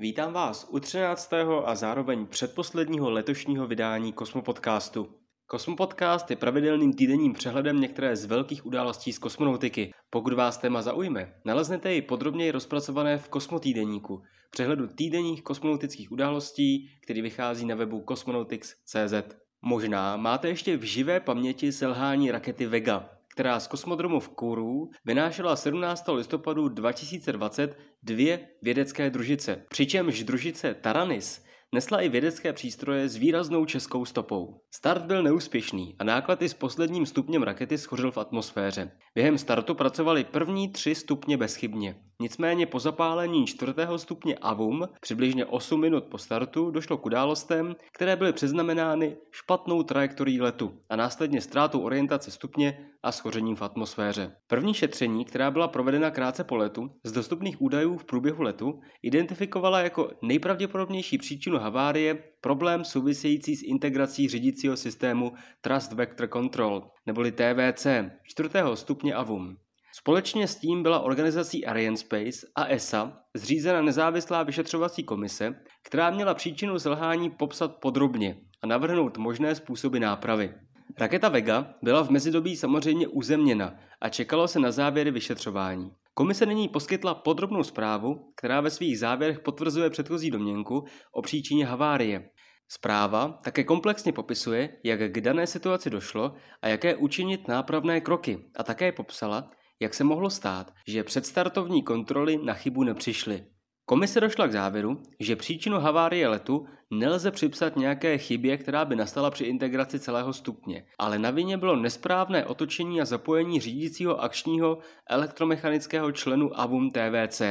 Vítám vás u 13. a zároveň předposledního letošního vydání Kosmopodcastu. Kosmopodcast je pravidelným týdenním přehledem některé z velkých událostí z kosmonautiky. Pokud vás téma zaujme, naleznete ji podrobněji rozpracované v Kosmotýdeníku, přehledu týdenních kosmonautických událostí, který vychází na webu cosmonautics.cz. Možná máte ještě v živé paměti selhání rakety Vega, která z kosmodromu v Kourou vynášela 17. listopadu 2020 dvě vědecké družice, přičemž družice Taranis nesla i vědecké přístroje s výraznou českou stopou. Start byl neúspěšný a náklady s posledním stupněm rakety schořil v atmosféře. Během startu pracovali první tři stupně bezchybně. Nicméně po zapálení čtvrtého stupně AVUM přibližně 8 minut po startu došlo k událostem, které byly přeznamenány špatnou trajektorií letu a následně ztrátou orientace stupně a schořením v atmosféře. První šetření, která byla provedena krátce po letu, z dostupných údajů v průběhu letu, identifikovala jako nejpravděpodobnější příčinu havárie problém související s integrací řídícího systému Trust Vector Control, neboli TVC, čtvrtého stupně AVUM. Společně s tím byla organizací Arianespace a ESA zřízena nezávislá vyšetřovací komise, která měla příčinu selhání popsat podrobně a navrhnout možné způsoby nápravy. Raketa Vega byla v mezidobí samozřejmě uzemněna a čekalo se na závěry vyšetřování. Komise nyní poskytla podrobnou zprávu, která ve svých závěrech potvrzuje předchozí domněnku o příčině havárie. Zpráva také komplexně popisuje, jak k dané situaci došlo a jaké učinit nápravné kroky a také popsala, jak se mohlo stát, že předstartovní kontroly na chybu nepřišly. Komise došla k závěru, že příčinu havárie letu nelze připsat nějaké chybě, která by nastala při integraci celého stupně, ale na vině bylo nesprávné otočení a zapojení řídícího akčního elektromechanického členu AVUM TVC.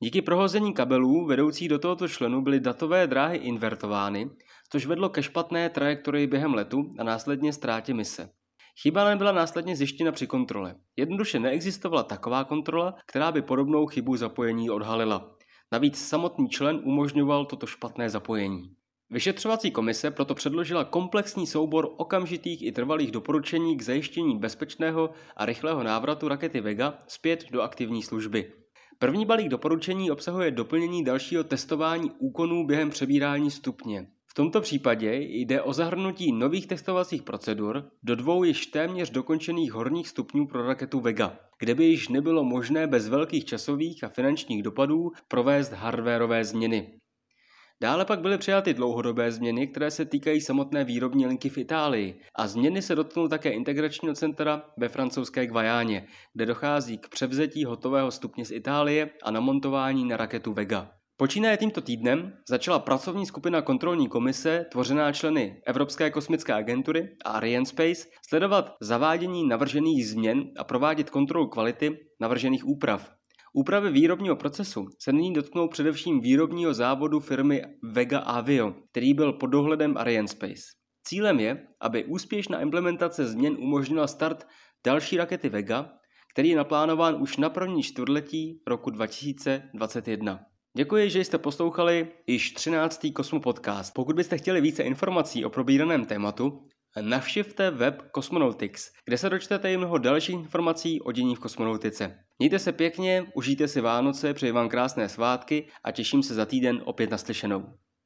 Díky prohození kabelů vedoucích do tohoto členu byly datové dráhy invertovány, což vedlo ke špatné trajektorii během letu a následně ztrátě mise. Chyba nebyla následně zjištěna při kontrole. Jednoduše neexistovala taková kontrola, která by podobnou chybu zapojení odhalila. Navíc samotný člen umožňoval toto špatné zapojení. Vyšetřovací komise proto předložila komplexní soubor okamžitých i trvalých doporučení k zajištění bezpečného a rychlého návratu rakety Vega zpět do aktivní služby. První balík doporučení obsahuje doplnění dalšího testování úkonů během přebírání stupně. V tomto případě jde o zahrnutí nových testovacích procedur do dvou již téměř dokončených horních stupňů pro raketu Vega, kde by již nebylo možné bez velkých časových a finančních dopadů provést hardwareové změny. Dále pak byly přijaty dlouhodobé změny, které se týkají samotné výrobní linky v Itálii a změny se dotknou také integračního centra ve francouzské Guajáně, kde dochází k převzetí hotového stupně z Itálie a namontování na raketu Vega. Počínaje tímto týdnem začala pracovní skupina kontrolní komise, tvořená členy Evropské kosmické agentury a Arianespace, sledovat zavádění navržených změn a provádět kontrolu kvality navržených úprav. Úpravy výrobního procesu se nyní dotknou především výrobního závodu firmy Vega Avio, který byl pod dohledem Arianespace. Cílem je, aby úspěšná implementace změn umožnila start další rakety Vega, který je naplánován už na první čtvrtletí roku 2021. Děkuji, že jste poslouchali již 13. Kosmo Podcast. Pokud byste chtěli více informací o probíraném tématu, navštivte web Cosmonautics, kde se dočtete i mnoho dalších informací o dění v kosmonautice. Mějte se pěkně, užijte si Vánoce, přeji vám krásné svátky a těším se za týden opět naslyšenou.